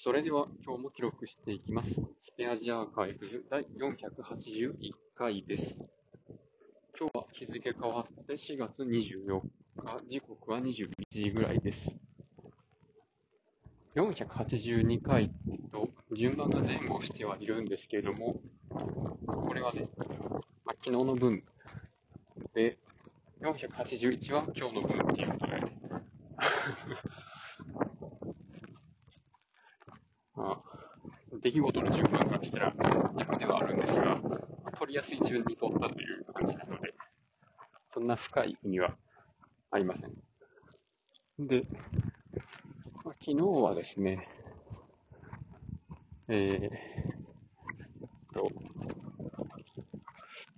それでは今日も記録していきます。スペアジアーカイブズ第481回です。今日は日付変わって4月24日、時刻は21時ぐらいです。482回と順番が前後してはいるんですけれども、これはね、まあ、昨日の分で、481は今日の分っていうことで、まあ、出来事の順番からしたら逆ではあるんですが、取りやすい順に取ったという感じなので、そんな深い意味はありません。で、まあ、昨日はですね、えー、と、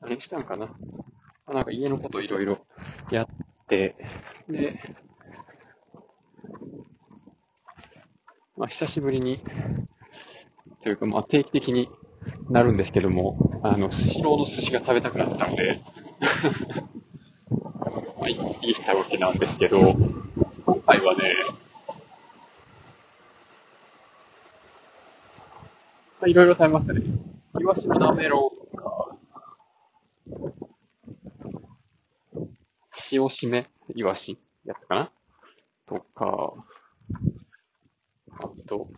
何したんかなまあなんか家のこといろいろやって、で、まあ、久しぶりに、というか、まあ、定期的になるんですけども、あの、スシローの寿司が食べたくなったので、まあ、行ってきたわけなんですけど、今回はね、まあ、いろいろ食べましたね。イワシのなめろうとか、塩締めイワシやったかな？とか、あと、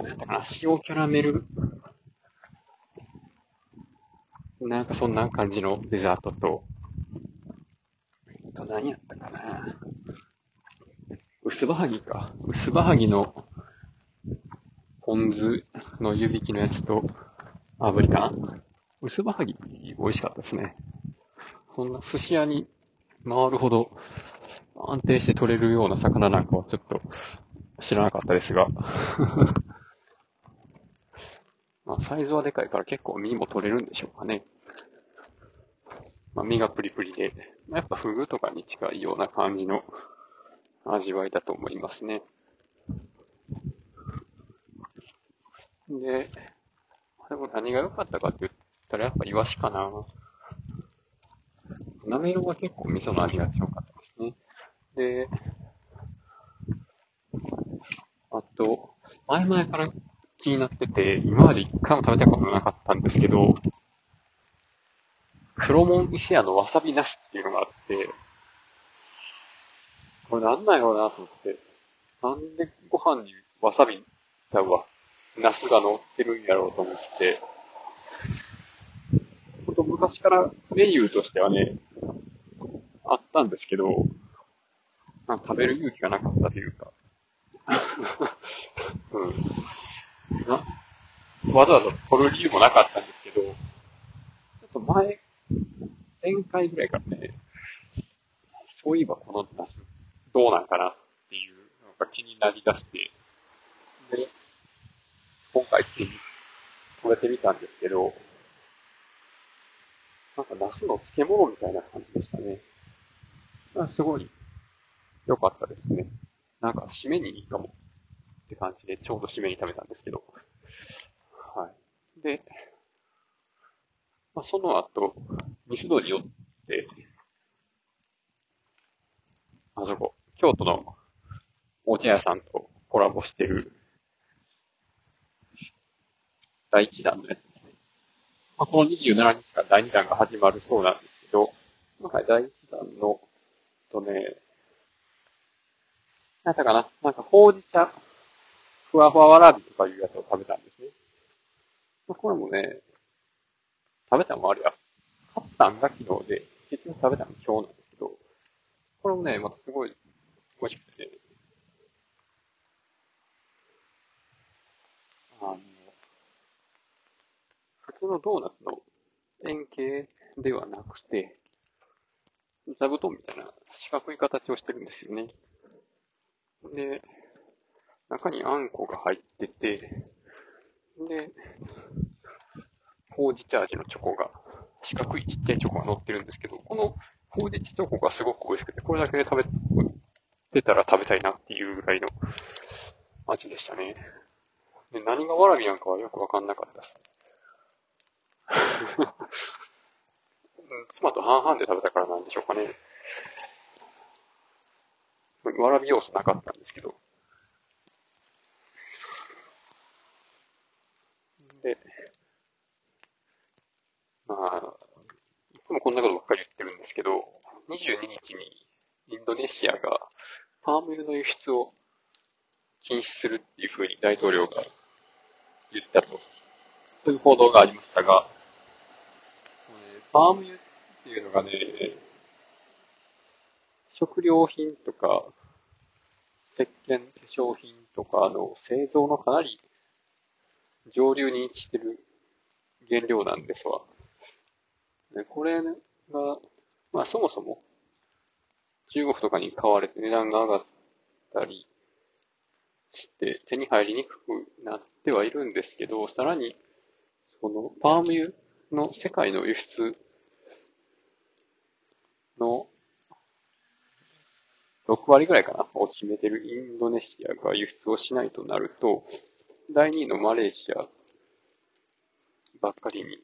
あれだったかな、塩キャラメル、なんかそんな感じのデザートと、あと何やったかな、薄葉はぎか。薄葉はぎのポン酢の湯引きのやつと、炙りかな。薄葉はぎ美味しかったですね。そんな寿司屋に回るほど安定して取れるような魚なんかはちょっと知らなかったですが。サイズはでかいから結構身も取れるんでしょうかね。まあ、身がプリプリで、やっぱフグとかに近いような感じの味わいだと思いますね。で、でも何が良かったかって言ったらやっぱイワシかな。なめろうは結構味噌の味が強かったですね。で、あと、前々から気になってて、今まで一回も食べたことなかったんですけど、黒門伊勢屋のわさびなしっていうのがあって、これなんなんやろうなと思って、なんでご飯にわさびちゃうわ、ナスが乗ってるんやろうと思って、ほんと昔からメニューとしてはね、あったんですけど、食べる勇気がなかったというか、うん。な、わざわざ取る理由もなかったんですけど、ちょっと前、前回ぐらいからね、そういえばこのナスどうなんかなっていうのが気になりだして、で、今回ついに食べてみたんですけど、なんかナスの漬物みたいな感じでしたね。すごい良かったですね。なんか締めにいいかもって感じで、ちょうど締めに食べたんですけど。はい。で、まあ、その後、ミスドに寄って、あそこ、京都のお茶屋さんとコラボしてる、第一弾のやつですね。まあ、この27日から第2弾が始まるそうなんですけど、今回第一弾の、とね、なんだかななんかほうじ茶、ふわふわわらびとかいうやつを食べたんですね。まあ、これもね、食べたのもあれや。買ったんが昨日で、結局食べたの今日なんですけど、これもね、またすごい美味しくて、あの、普通のドーナツの円形ではなくて、座布団みたいな四角い形をしてるんですよね。で、中にあんこが入ってて、で、ほうじ茶味のチョコが、四角いちっちゃいチョコが乗ってるんですけど、このほうじ茶チョコがすごく美味しくて、これだけで食べてたら食べたいなっていうぐらいの味でしたね。で何がわらびなんかはよくわかんなかったです。妻と半々で食べたからなんでしょうかね。わらび要素なかったんですけど。で、まあ、いつもこんなことばっかり言ってるんですけど、22日にインドネシアがパーム油の輸出を禁止するっていうふうに大統領が言ったと、そういう報道がありましたが、パーム油っていうのがね、食料品とか、石鹸、化粧品とかの製造のかなり上流に位置してる原料なんですわ。でこれが、まあそもそも中国とかに買われて値段が上がったりして手に入りにくくなってはいるんですけど、さらにそのパーム油の世界の輸出の6割ぐらいかなを占めてるインドネシアが輸出をしないとなると、第2位のマレーシアばっかりに、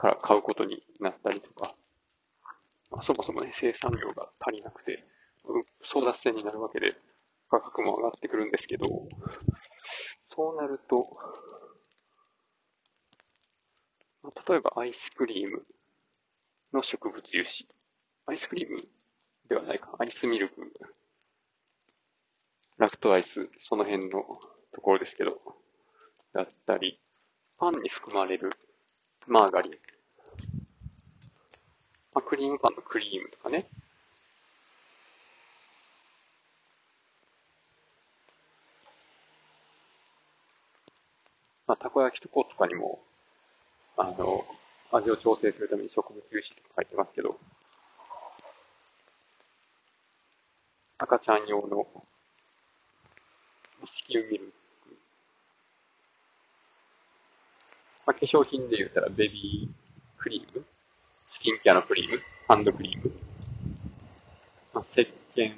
から買うことになったりとか、そもそもね、生産量が足りなくて、争奪戦になるわけで、価格も上がってくるんですけど、そうなると、例えばアイスクリームの植物油脂。アイスクリームではないか。アイスミルク。ラクトアイス、その辺のところですけど、だったり、パンに含まれるマーガリン。クリームパンのクリームとかね。まあ、たこ焼きとことかにも、あの、味を調整するために植物油脂とか書いてますけど、赤ちゃん用の子宮ミルク。まあ、化粧品で言ったらベビークリーム、スキンケアのクリーム、ハンドクリーム、まあ、石鹸、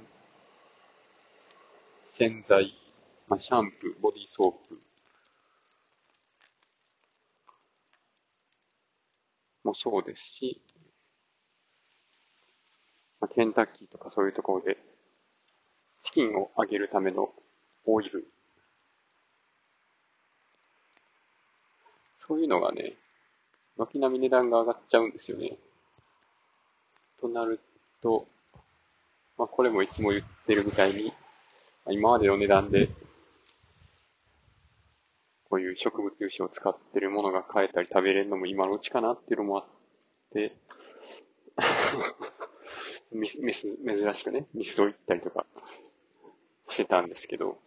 洗剤、まあ、シャンプー、ボディーソープ、もそうですし、まあ、ケンタッキーとかそういうところでチキンを揚げるためのオイル。そういうのがね、軒並み値段が上がっちゃうんですよね。となると、まあこれもいつも言ってるみたいに、今までの値段で、こういう植物油脂を使ってるものが買えたり食べれるのも今のうちかなっていうのもあって、ミス、ミス、珍しくね、ミスを言ったりとかしてたんですけど、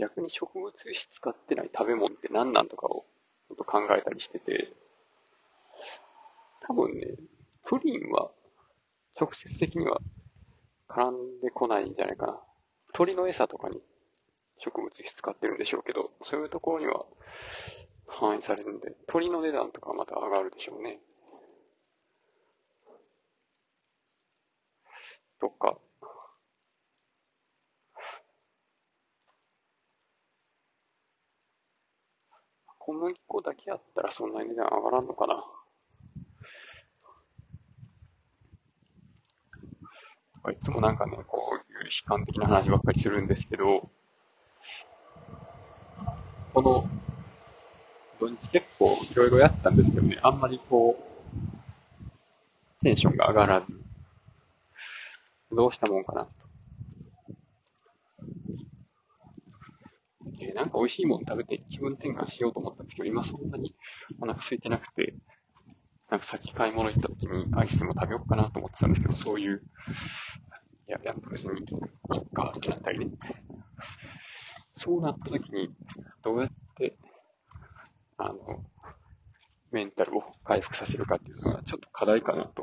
逆に植物油使ってない食べ物って何なんとかをちょっと考えたりしてて、多分ね、プリンは直接的には絡んでこないんじゃないかな。鳥の餌とかに植物油使ってるんでしょうけど、そういうところには反映されるんで、鳥の値段とかまた上がるでしょうね。とか、小麦粉だけあったらそんなに値段上がらんのかな。いつもなんかね、こういう悲観的な話ばっかりするんですけど、この土日結構いろいろやったんですけどね、あんまりこう、テンションが上がらず、どうしたもんかなと。えー、なんか美味しいもの食べて気分転換しようと思ったんですけど、今そんなにお腹空いてなくて、なんかさっき買い物行った時にアイスでも食べようかなと思ってたんですけど、そういう、いや、やっぱ別に、いっかってなったりね。そうなった時に、どうやって、あの、メンタルを回復させるかっていうのがちょっと課題かなと